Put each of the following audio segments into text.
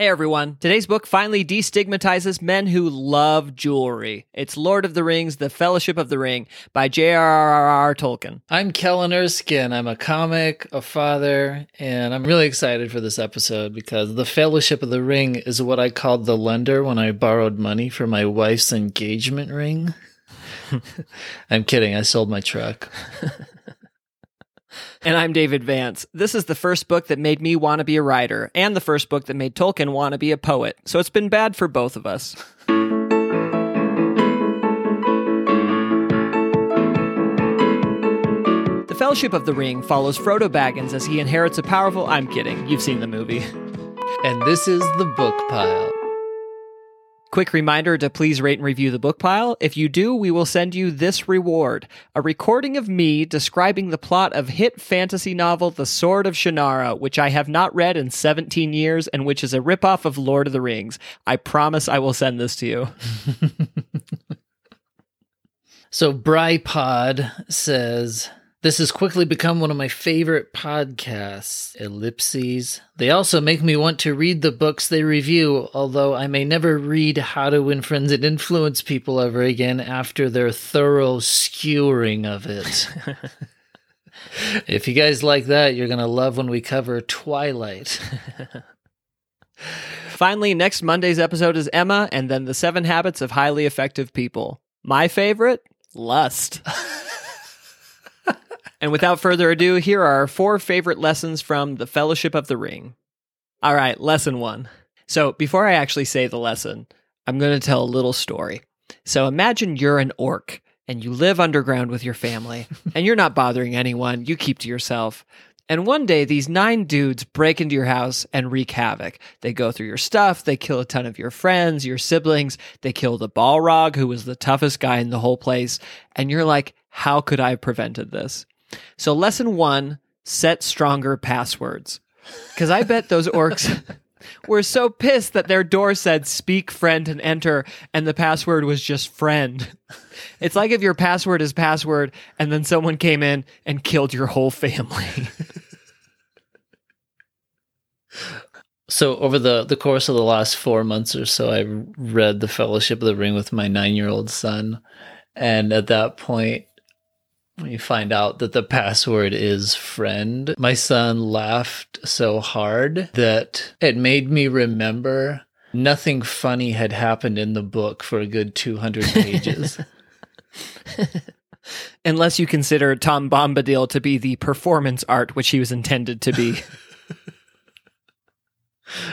Hey everyone. Today's book finally destigmatizes men who love jewelry. It's Lord of the Rings, The Fellowship of the Ring by J.R.R.R. Tolkien. I'm Kellen Erskine. I'm a comic, a father, and I'm really excited for this episode because The Fellowship of the Ring is what I called the lender when I borrowed money for my wife's engagement ring. I'm kidding. I sold my truck. And I'm David Vance. This is the first book that made me want to be a writer, and the first book that made Tolkien want to be a poet. So it's been bad for both of us. The Fellowship of the Ring follows Frodo Baggins as he inherits a powerful. I'm kidding. You've seen the movie. And this is the book pile. Quick reminder to please rate and review the book pile. If you do, we will send you this reward a recording of me describing the plot of hit fantasy novel The Sword of Shannara, which I have not read in 17 years and which is a ripoff of Lord of the Rings. I promise I will send this to you. so, Brypod says. This has quickly become one of my favorite podcasts. Ellipses. They also make me want to read the books they review, although I may never read How to Win Friends and Influence People ever again after their thorough skewering of it. if you guys like that, you're going to love when we cover Twilight. Finally, next Monday's episode is Emma and then the seven habits of highly effective people. My favorite? Lust. And without further ado, here are our four favorite lessons from the Fellowship of the Ring. All right, lesson one. So before I actually say the lesson, I'm going to tell a little story. So imagine you're an orc and you live underground with your family and you're not bothering anyone. You keep to yourself. And one day, these nine dudes break into your house and wreak havoc. They go through your stuff, they kill a ton of your friends, your siblings, they kill the Balrog, who was the toughest guy in the whole place. And you're like, how could I have prevented this? So, lesson one set stronger passwords. Because I bet those orcs were so pissed that their door said speak, friend, and enter, and the password was just friend. It's like if your password is password, and then someone came in and killed your whole family. So over the the course of the last four months or so, I read the Fellowship of the Ring with my nine year old son, and at that point, you find out that the password is friend, my son laughed so hard that it made me remember nothing funny had happened in the book for a good 200 pages. Unless you consider Tom Bombadil to be the performance art which he was intended to be.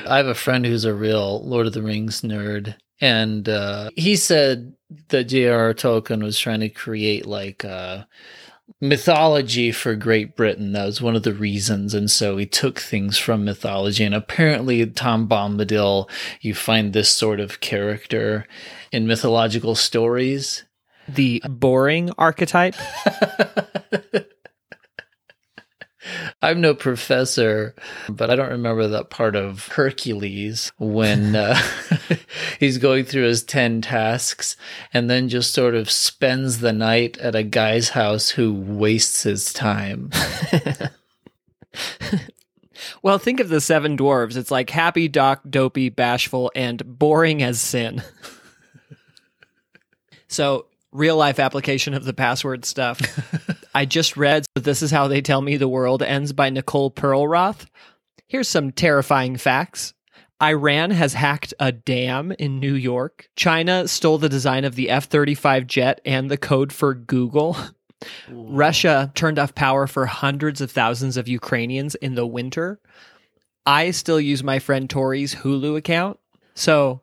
I have a friend who's a real Lord of the Rings nerd, and uh, he said that J.R.R. Tolkien was trying to create like a uh, mythology for Great Britain. That was one of the reasons. And so he took things from mythology. And apparently, Tom Bombadil, you find this sort of character in mythological stories. The boring archetype. I'm no professor, but I don't remember that part of Hercules when uh, he's going through his 10 tasks and then just sort of spends the night at a guy's house who wastes his time. well, think of the seven dwarves. It's like happy, doc, dopey, bashful, and boring as sin. so, real life application of the password stuff. I just read This Is How They Tell Me the World Ends by Nicole Perlroth. Here's some terrifying facts. Iran has hacked a dam in New York. China stole the design of the F 35 jet and the code for Google. Russia turned off power for hundreds of thousands of Ukrainians in the winter. I still use my friend Tori's Hulu account. So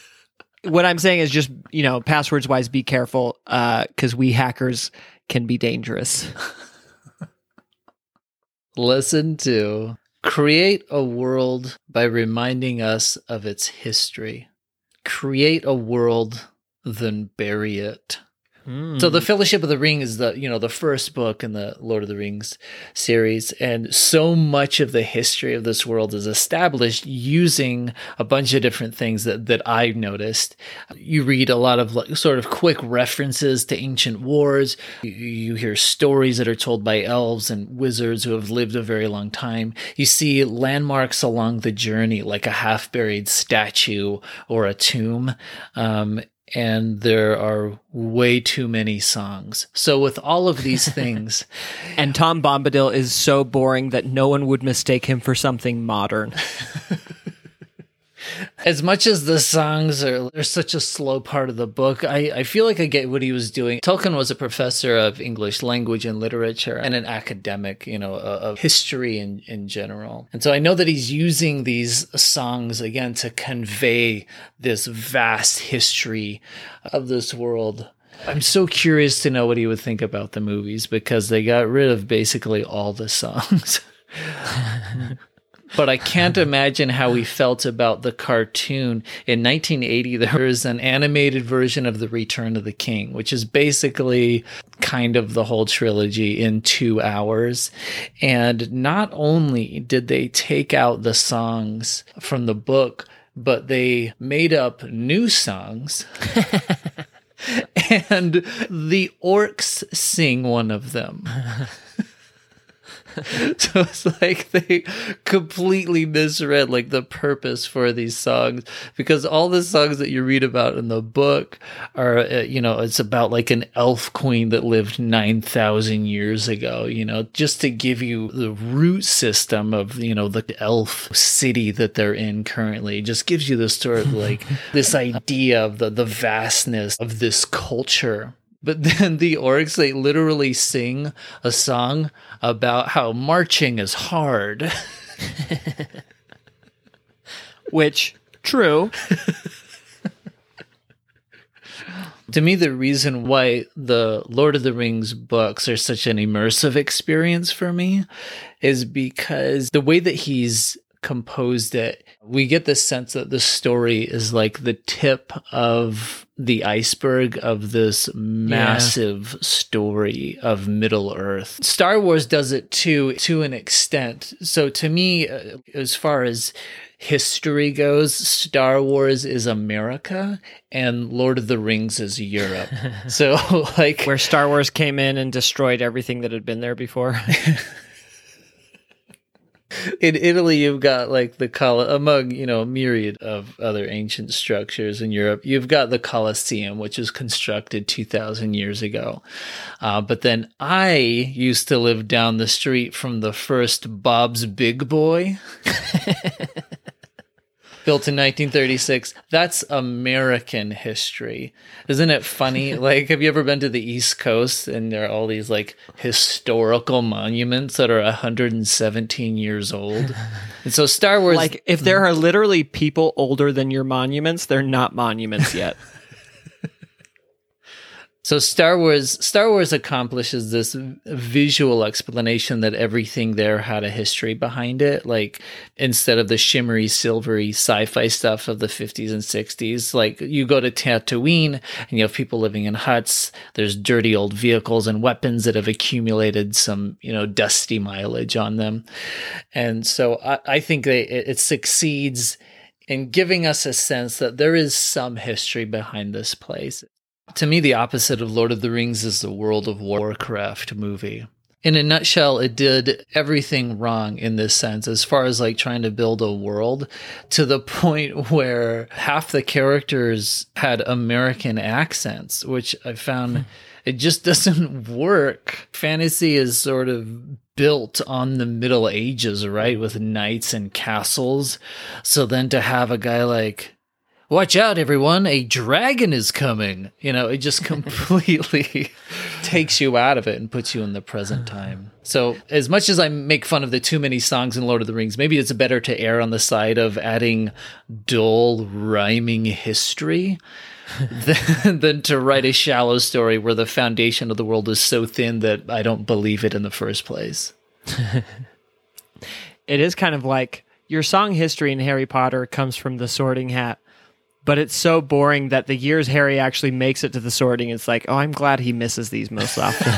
what I'm saying is just, you know, passwords wise, be careful because uh, we hackers can be dangerous. Lesson two create a world by reminding us of its history. Create a world, then bury it. So the Fellowship of the Ring is the you know the first book in the Lord of the Rings series, and so much of the history of this world is established using a bunch of different things that that I've noticed. You read a lot of like, sort of quick references to ancient wars. You, you hear stories that are told by elves and wizards who have lived a very long time. You see landmarks along the journey, like a half buried statue or a tomb. Um, and there are way too many songs. So with all of these things, And Tom Bombadil is so boring that no one would mistake him for something modern. as much as the songs are they're such a slow part of the book, I, I feel like I get what he was doing. Tolkien was a professor of English language and literature and an academic, you know, of history in, in general. And so I know that he's using these songs again to convey this vast history of this world. I'm so curious to know what he would think about the movies because they got rid of basically all the songs. but I can't imagine how he felt about the cartoon. In 1980, there was an animated version of The Return of the King, which is basically kind of the whole trilogy in two hours. And not only did they take out the songs from the book, but they made up new songs. and the orcs sing one of them. so it's like they completely misread like the purpose for these songs. Because all the songs that you read about in the book are uh, you know it's about like an elf queen that lived 9000 years ago you know just to give you the root system of you know the elf city that they're in currently. Just gives you this sort of like this idea of the the vastness of this culture but then the orcs, they literally sing a song about how marching is hard. Which, true. to me, the reason why the Lord of the Rings books are such an immersive experience for me is because the way that he's composed it, we get the sense that the story is like the tip of the iceberg of this massive story of Middle Earth. Star Wars does it too, to an extent. So to me, uh, as far as history goes, Star Wars is America and Lord of the Rings is Europe. so like Where Star Wars came in and destroyed everything that had been there before. in Italy, you've got like the Col among you know a myriad of other ancient structures in Europe. You've got the Colosseum, which was constructed two thousand years ago. Uh, but then I used to live down the street from the first Bob's Big Boy. built in 1936. That's American history. Isn't it funny? like, have you ever been to the East Coast and there are all these like historical monuments that are 117 years old? And so Star Wars. like, if there are literally people older than your monuments, they're not monuments yet. So Star Wars Star Wars accomplishes this visual explanation that everything there had a history behind it. Like instead of the shimmery silvery sci-fi stuff of the 50s and 60s like you go to Tatooine and you have people living in huts. There's dirty old vehicles and weapons that have accumulated some you know dusty mileage on them. And so I, I think they, it, it succeeds in giving us a sense that there is some history behind this place to me, the opposite of Lord of the Rings is the World of Warcraft movie. In a nutshell, it did everything wrong in this sense, as far as like trying to build a world to the point where half the characters had American accents, which I found it just doesn't work. Fantasy is sort of built on the Middle Ages, right? With knights and castles. So then to have a guy like watch out everyone. A dragon is coming. You know it just completely takes you out of it and puts you in the present time. So as much as i make fun of the too many songs in lord of the rings maybe it's better to err on the side of adding dull rhyming history than, than to write a shallow story where the foundation of the world is so thin that i don't believe it in the first place. It is kind of like your song history in Harry Potter comes from the sorting hat, but it's so boring that the years Harry actually makes it to the sorting, it's like, oh, I'm glad he misses these most often.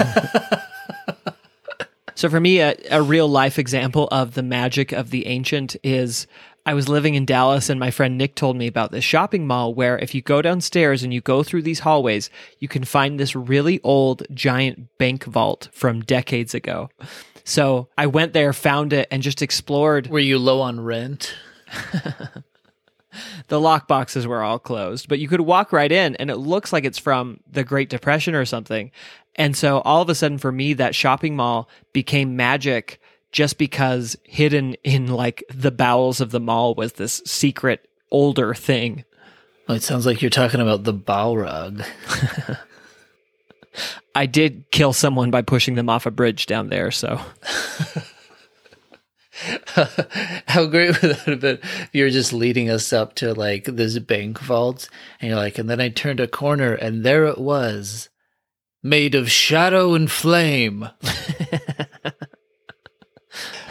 so for me, a, a real life example of the magic of the ancient is I was living in Dallas and my friend Nick told me about this shopping mall where if you go downstairs and you go through these hallways, you can find this really old giant bank vault from decades ago. So I went there, found it, and just explored. Were you low on rent? the lock boxes were all closed, but you could walk right in and it looks like it's from the Great Depression or something. And so all of a sudden for me, that shopping mall became magic just because hidden in like the bowels of the mall was this secret older thing. Well, it sounds like you're talking about the Balrog. I did kill someone by pushing them off a bridge down there, so. How great would that have been if you were just leading us up to like this bank vault and you're like, and then I turned a corner and there it was, made of shadow and flame.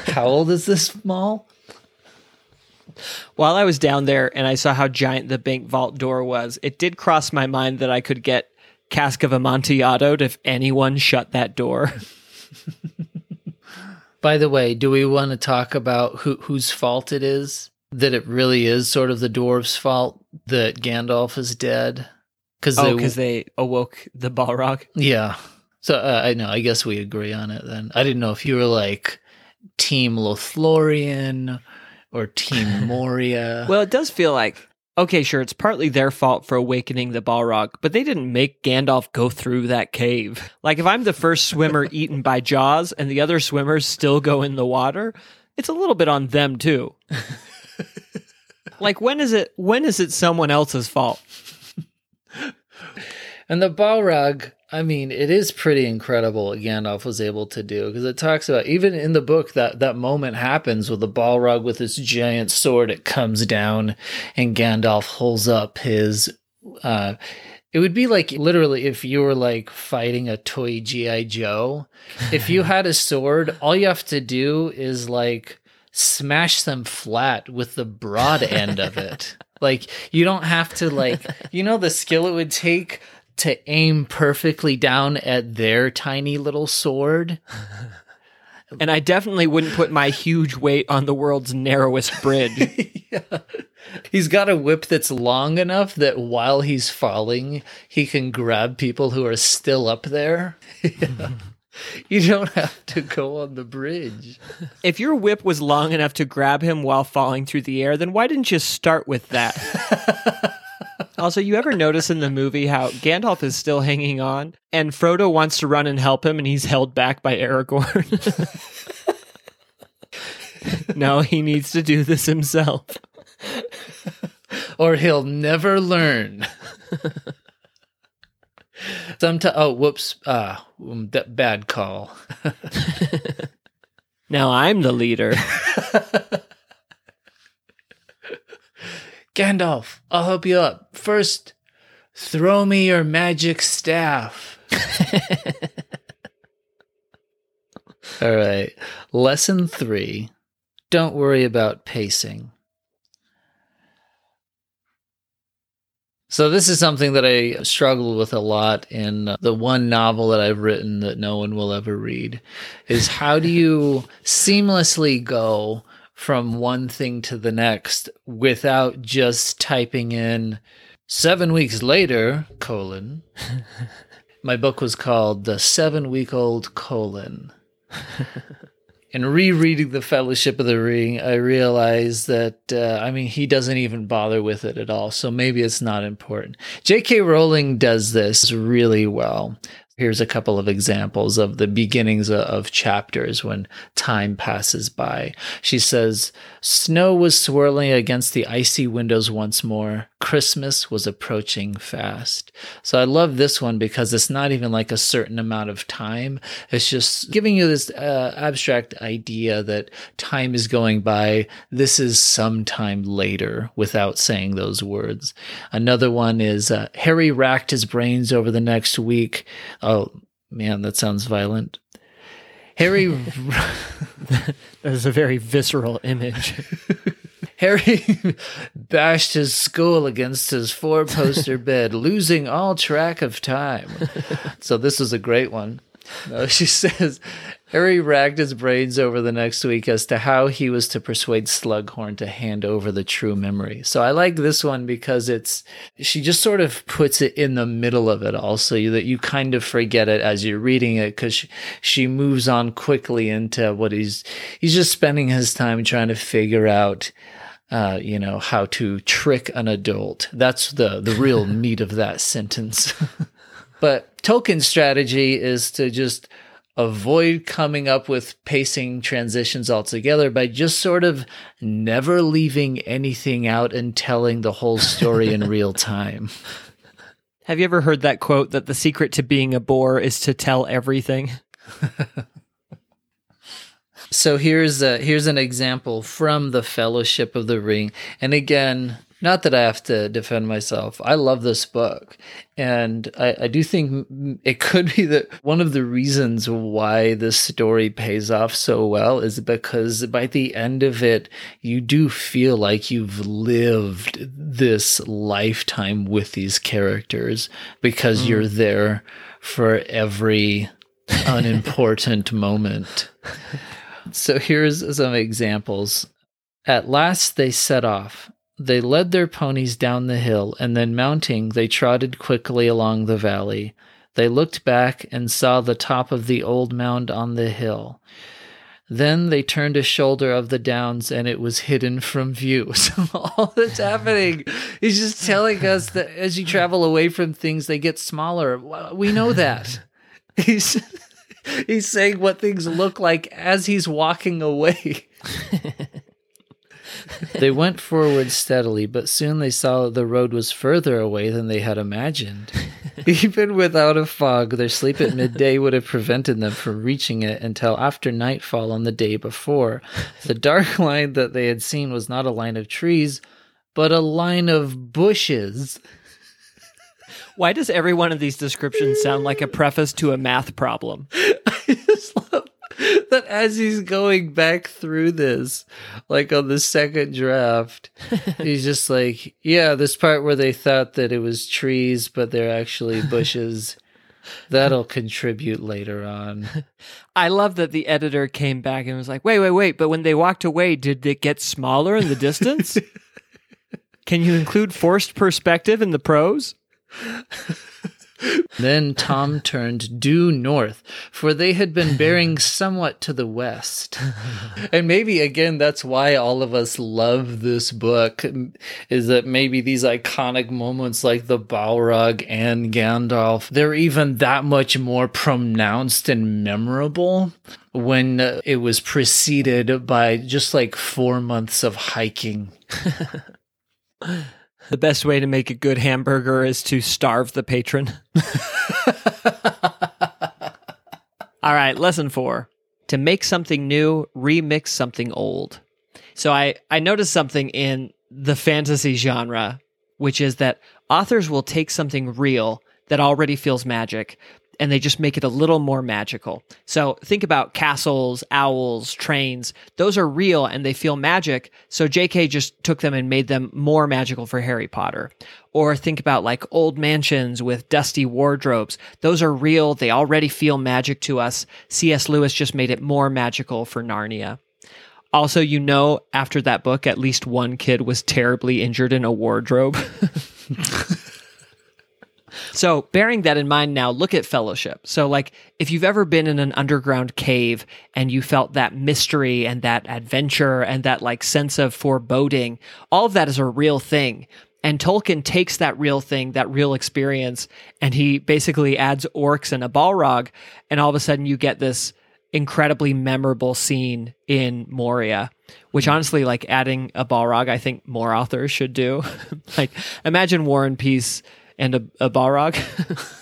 How old is this mall? While I was down there and I saw how giant the bank vault door was, it did cross my mind that I could get cask of amontillado if anyone shut that door. By the way, do we want to talk about who, whose fault it is? That it really is sort of the dwarves' fault that Gandalf is dead? Because oh, because they, they awoke the Balrog. Yeah. So uh, I know. I guess we agree on it then. I didn't know if you were like Team Lothlorien or Team Moria. well, it does feel like okay, sure, it's partly their fault for awakening the Balrog, but they didn't make Gandalf go through that cave. Like if I'm the first swimmer eaten by Jaws and the other swimmers still go in the water, it's a little bit on them too. like when is it when is it someone else's fault? and the Balrog I mean, it is pretty incredible what Gandalf was able to do because it talks about even in the book that that moment happens with the Balrog with this giant sword. It comes down and Gandalf holds up his. Uh, it would be like literally if you were like fighting a toy GI Joe. if you had a sword, all you have to do is like smash them flat with the broad end of it. Like you don't have to like you know the skill it would take to aim perfectly down at their tiny little sword. and I definitely wouldn't put my huge weight on the world's narrowest bridge. yeah. He's got a whip that's long enough that while he's falling, he can grab people who are still up there. yeah. You don't have to go on the bridge. If your whip was long enough to grab him while falling through the air, then why didn't you start with that? Also, you ever notice in the movie how Gandalf is still hanging on and Frodo wants to run and help him and he's held back by Aragorn? no, he needs to do this himself. or he'll never learn. Sometimes, oh, whoops, uh, bad call. now I'm the leader. Gandalf, I'll help you up. First, throw me your magic staff. All right. Lesson three don't worry about pacing. So, this is something that I struggle with a lot in the one novel that I've written that no one will ever read is how do you seamlessly go from one thing to the next without just typing in seven weeks later colon. My book was called the seven week old colon. In rereading the fellowship of the ring i realized that uh, i mean he doesn't even bother with it at all so maybe it's not important. J.k rowling does this really well Here's a couple of examples of the beginnings of chapters when time passes by. She says, Snow was swirling against the icy windows once more. Christmas was approaching fast. So I love this one because it's not even like a certain amount of time. It's just giving you this uh, abstract idea that time is going by. This is sometime later without saying those words. Another one is uh, Harry racked his brains over the next week. Oh, man, that sounds violent. Harry. that is a very visceral image. Harry bashed his skull against his four poster bed, losing all track of time. So this is a great one. No, she says Harry racked his brains over the next week as to how he was to persuade Slughorn to hand over the true memory. So I like this one because it's she just sort of puts it in the middle of it all so that you kind of forget it as you're reading it because she, she moves on quickly into what he's he's just spending his time trying to figure out uh, you know, how to trick an adult. That's the the real meat of that sentence. but Tolkien strategy is to just avoid coming up with pacing transitions altogether by just sort of never leaving anything out and telling the whole story in real time. Have you ever heard that quote that the secret to being a bore is to tell everything? so here's a, here's an example from the Fellowship of the Ring, and again, not that I have to defend myself. I love this book. And I, I, do think it could be that one of the reasons why this story pays off so well is because by the end of it, you do feel like you've lived this lifetime with these characters because mm. you're there for every unimportant moment. So here's some examples. At last they set off they led their ponies down the hill, and then mounting, they trotted quickly along the valley. They looked back and saw the top of the old mound on the hill. Then they turned a shoulder of the downs and it was hidden from view. So all that's happening is just telling us that as you travel away from things, they get smaller. We know that. He's he's saying what things look like as he's walking away. they went forward steadily, but soon they saw that the road was further away than they had imagined. Even without a fog, their sleep at midday would have prevented them from reaching it until after nightfall on the day before. The dark line that they had seen was not a line of trees, but a line of bushes. Why does every one of these descriptions sound like a preface to a math problem? I just love that as he's going back through this, like on the second draft, he's just like, yeah, this part where they thought that it was trees, but they're actually bushes. That'll contribute later on. I love that the editor came back and was like, wait, wait, wait. But when they walked away, did it get smaller in the distance? Can you include forced perspective in the prose? Then Tom turned due north, for they had been bearing somewhat to the west. and maybe again, that's why all of us love this book, is that maybe these iconic moments like the Balrog and Gandalf, they're even that much more pronounced and memorable when uh, it was preceded by just like four months of hiking. The best way to make a good hamburger is to starve the patron. All right, lesson four. To make something new, remix something old. So I, I noticed something in the fantasy genre, which is that authors will take something real that already feels magic and they just make it a little more magical. So think about castles, owls, trains. Those are real and they feel magic. So JK just took them and made them more magical for Harry Potter. Or think about like old mansions with dusty wardrobes. Those are real. They already feel magic to us. C.S. Lewis just made it more magical for Narnia. Also, you know, after that book, at least one kid was terribly injured in a wardrobe. So, bearing that in mind now, look at fellowship. So, like, if you've ever been in an underground cave and you felt that mystery and that adventure and that like sense of foreboding, all of that is a real thing. And Tolkien takes that real thing, that real experience, and he basically adds orcs and a Balrog, and all of a sudden you get this incredibly memorable scene in Moria, which honestly, like adding a Balrog, I think more authors should do. like, imagine War and Peace and a, a Balrog.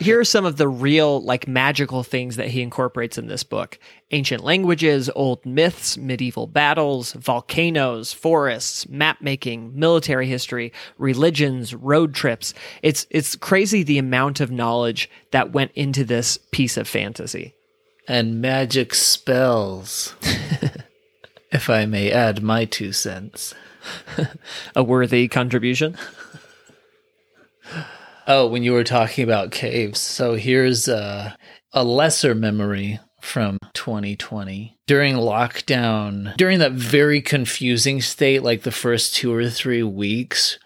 Here are some of the real, like, magical things that he incorporates in this book ancient languages, old myths, medieval battles, volcanoes, forests, map making, military history, religions, road trips. It's, it's crazy the amount of knowledge that went into this piece of fantasy. And magic spells. if I may add my two cents. A worthy contribution. Oh, when you were talking about caves. So here's a, a lesser memory from 2020. During lockdown, during that very confusing state, like the first two or three weeks,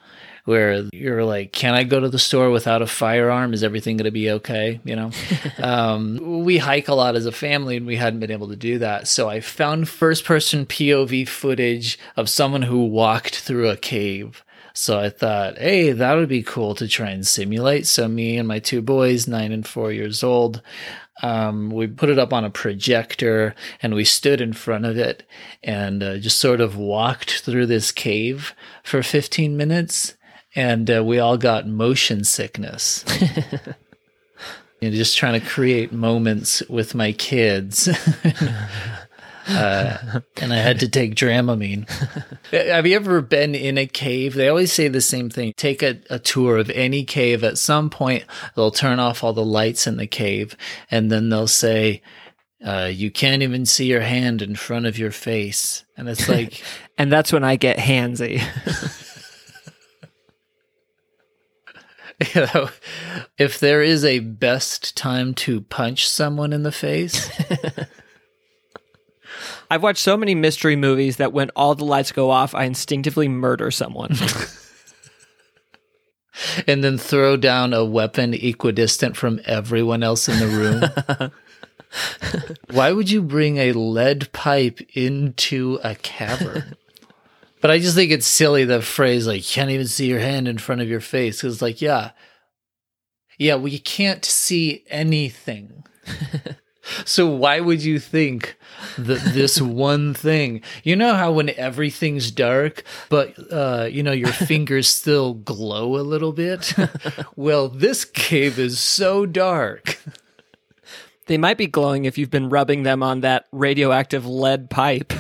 where you're like, can I go to the store without a firearm? Is everything going to be okay? You know, um, we hike a lot as a family and we hadn't been able to do that. So I found first person POV footage of someone who walked through a cave. So I thought, hey, that would be cool to try and simulate. So me and my two boys, nine and four years old, um, we put it up on a projector and we stood in front of it and uh, just sort of walked through this cave for 15 minutes and uh, we all got motion sickness. you know, just trying to create moments with my kids. uh, and I had to take Dramamine. Have you ever been in a cave? They always say the same thing. Take a, a tour of any cave. At some point, they'll turn off all the lights in the cave, and then they'll say, uh, you can't even see your hand in front of your face. And it's like, and that's when I get handsy. you know, if there is a best time to punch someone in the face, I've watched so many mystery movies that when all the lights go off, I instinctively murder someone. and then throw down a weapon equidistant from everyone else in the room. Why would you bring a lead pipe into a cavern? But I just think it's silly the phrase like can't even see your hand in front of your face because like yeah, yeah, well you can't see anything. so why would you think that this one thing? You know how when everything's dark, but uh, you know your fingers still glow a little bit. well, this cave is so dark. They might be glowing if you've been rubbing them on that radioactive lead pipe.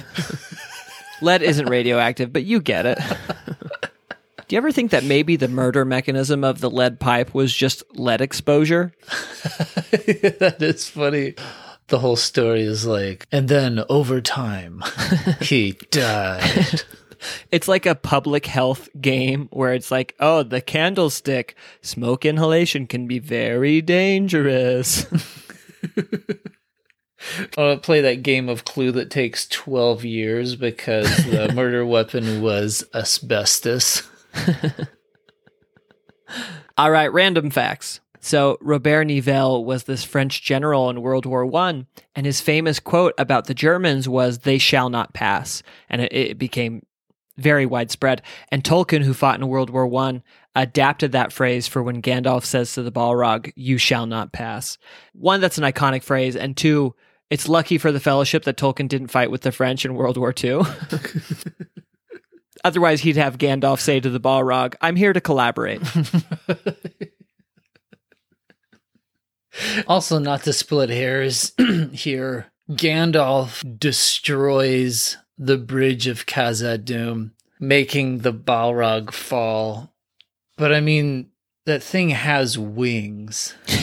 Lead isn't radioactive, but you get it. Do you ever think that maybe the murder mechanism of the lead pipe was just lead exposure? that is funny. The whole story is like, and then over time, he died. It's like a public health game where it's like, oh, the candlestick, smoke inhalation can be very dangerous. I want to play that game of Clue that takes 12 years because the murder weapon was asbestos. All right, random facts. So Robert Nivelle was this French general in World War One, and his famous quote about the Germans was "They shall not pass," and it, it became very widespread. And Tolkien, who fought in World War One, adapted that phrase for when Gandalf says to the Balrog, "You shall not pass." One, that's an iconic phrase, and two, it's lucky for the Fellowship that Tolkien didn't fight with the French in World War II. Otherwise, he'd have Gandalf say to the Balrog, I'm here to collaborate. also, not to split hairs here, Gandalf destroys the bridge of Khazad-dûm, making the Balrog fall. But I mean, that thing has wings. Do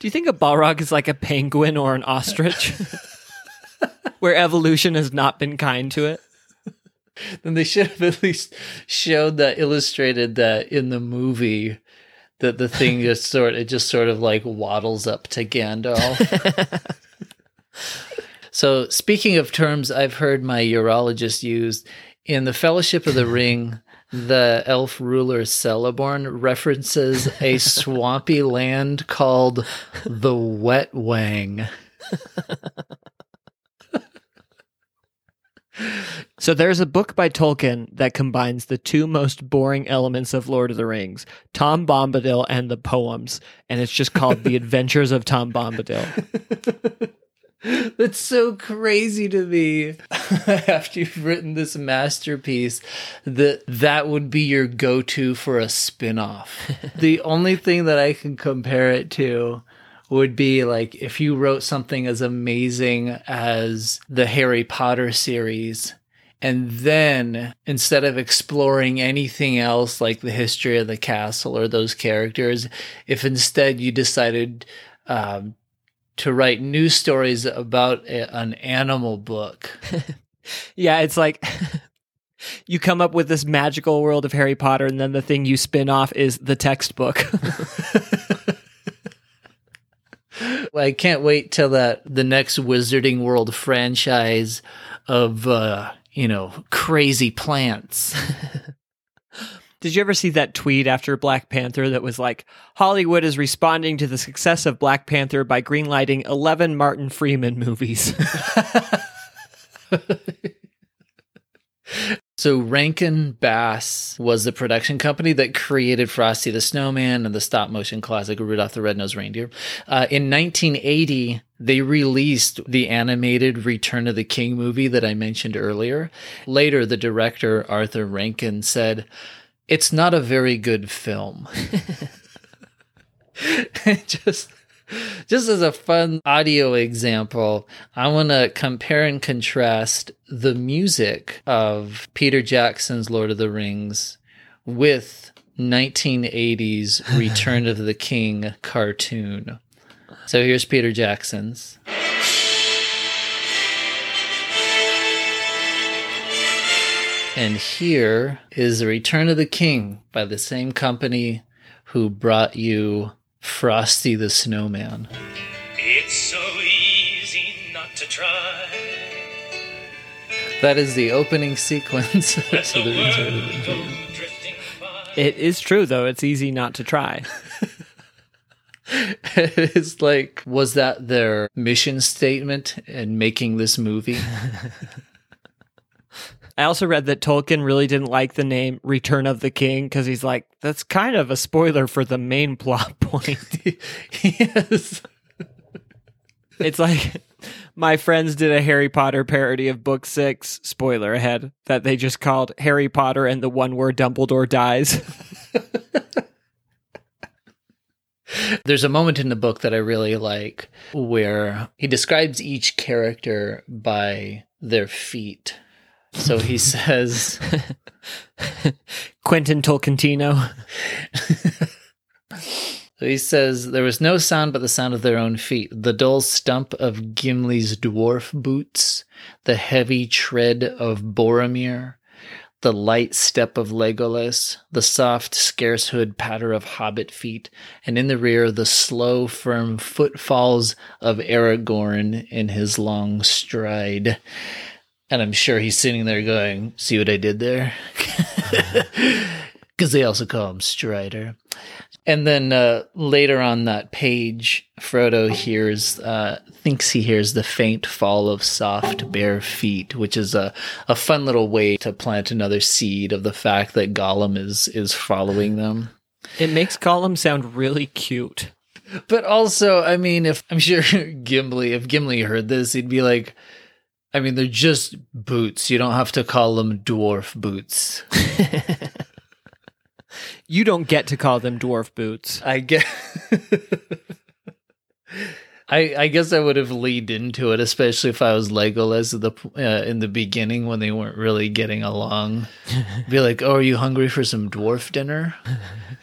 you think a Balrog is like a penguin or an ostrich? Where evolution has not been kind to it? Then they should have at least showed that illustrated that in the movie that the thing just sort it just sort of like waddles up to Gandalf. so speaking of terms I've heard my urologist use in the Fellowship of the Ring, the elf ruler Celeborn references a swampy land called the Wetwang. So there's a book by Tolkien that combines the two most boring elements of Lord of the Rings, Tom Bombadil and the poems, and it's just called The Adventures of Tom Bombadil. That's so crazy to me. After you've written this masterpiece, that that would be your go-to for a spin-off. the only thing that I can compare it to would be like if you wrote something as amazing as the Harry Potter series and then instead of exploring anything else like the history of the castle or those characters, if instead you decided um, to write new stories about a, an animal book. Yeah, it's like you come up with this magical world of Harry Potter, and then the thing you spin off is the textbook. I can't wait till that the next Wizarding World franchise of uh, you know crazy plants. Did you ever see that tweet after Black Panther that was like, Hollywood is responding to the success of Black Panther by greenlighting 11 Martin Freeman movies? So Rankin Bass was the production company that created Frosty the Snowman and the stop motion classic Rudolph the Red-Nosed Reindeer. Uh, in 1980, they released the animated Return of the King movie that I mentioned earlier. Later, the director Arthur Rankin said, "It's not a very good film." just just as a fun audio example, I want to compare and contrast the music of Peter Jackson's Lord of the Rings with 1980's Return of the King cartoon. So here's Peter Jackson's. And here is The Return of the King by the same company who brought you Frosty the Snowman. It's so easy not to try. That is the opening sequence to the Return the King. Drifting by. it is true, though. It's easy not to try. it's like, was that their mission statement in making this movie? I also read that Tolkien really didn't like the name Return of the King because he's like, that's kind of a spoiler for the main plot point. yes. it's like my friends did a Harry Potter parody of book six, spoiler ahead, that they just called Harry Potter and the one where Dumbledore dies. There's a moment in the book that I really like where he describes each character by their feet. So he says, Quentin Tolkientino. So he says there was no sound but the sound of their own feet, the dull stump of Gimli's dwarf boots, the heavy tread of Boromir, the light step of Legolas, the soft, scarce hood patter of hobbit feet, and in the rear the slow, firm footfalls of Aragorn in his long stride. And I'm sure he's sitting there going, See what I did there? Because they also call him Strider. And then uh, later on that page, Frodo hears, uh, thinks he hears the faint fall of soft, bare feet, which is a, a fun little way to plant another seed of the fact that Gollum is is following them. It makes Gollum sound really cute. But also, I mean, if I'm sure Gimli, if Gimli heard this, he'd be like, I mean, they're just boots. You don't have to call them dwarf boots. You don't get to call them dwarf boots. I guess. I, I guess I would have leaned into it, especially if I was Legolas at the uh, in the beginning when they weren't really getting along. Be like, "Oh, are you hungry for some dwarf dinner?"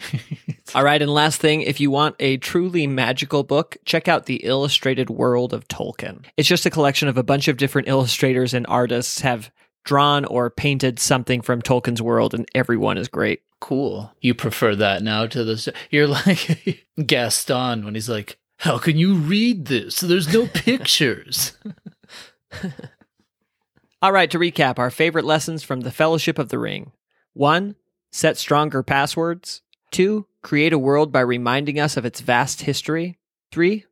All right, and last thing, if you want a truly magical book, check out The Illustrated World of Tolkien. It's just a collection of a bunch of different illustrators and artists have drawn or painted something from Tolkien's world, and everyone is great. Cool. You prefer that now to the. You're like Gaston when he's like, "How can you read this? There's no pictures." All right, to recap our favorite lessons from the Fellowship of the Ring. One, set stronger passwords. Two, create a world by reminding us of its vast history. Three,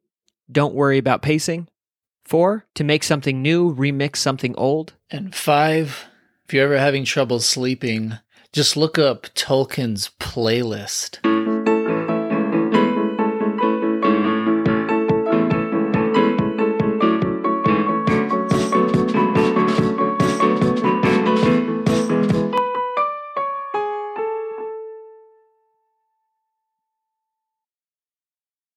don't worry about pacing. Four, to make something new, remix something old. And five, if you're ever having trouble sleeping, just look up Tolkien's playlist.